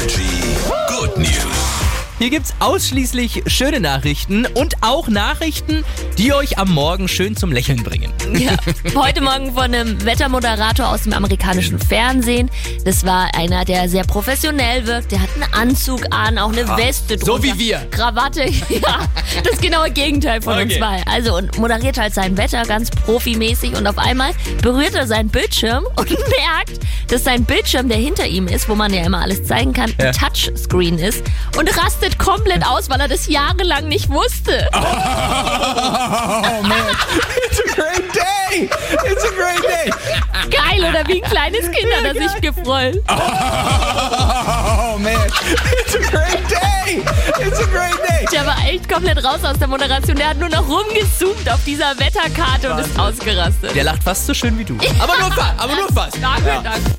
Energy. Hier gibt's ausschließlich schöne Nachrichten und auch Nachrichten, die euch am Morgen schön zum Lächeln bringen. Ja. Heute Morgen von einem Wettermoderator aus dem amerikanischen Fernsehen. Das war einer, der sehr professionell wirkt. Der hat einen Anzug an, auch eine Weste drunter. So wie wir. Krawatte, ja. Das genaue Gegenteil von uns Okay. zwei. Also und moderiert halt sein Wetter ganz profimäßig und auf einmal berührt er seinen Bildschirm und merkt, dass sein Bildschirm, der hinter ihm ist, wo man ja immer alles zeigen kann, Ja. ein Touchscreen ist und rastet komplett aus, weil er das jahrelang nicht wusste. Oh man, it's a great day! It's a great day! Geil, oder wie ein kleines Kind hat er sich gefreut. Oh man, it's a great day! It's a great day! Der war echt komplett raus aus der Moderation. Der hat nur noch rumgezoomt auf dieser Wetterkarte und ist ausgerastet. Der lacht fast so schön wie du. Aber nur fast, aber nur fast. Danke, danke.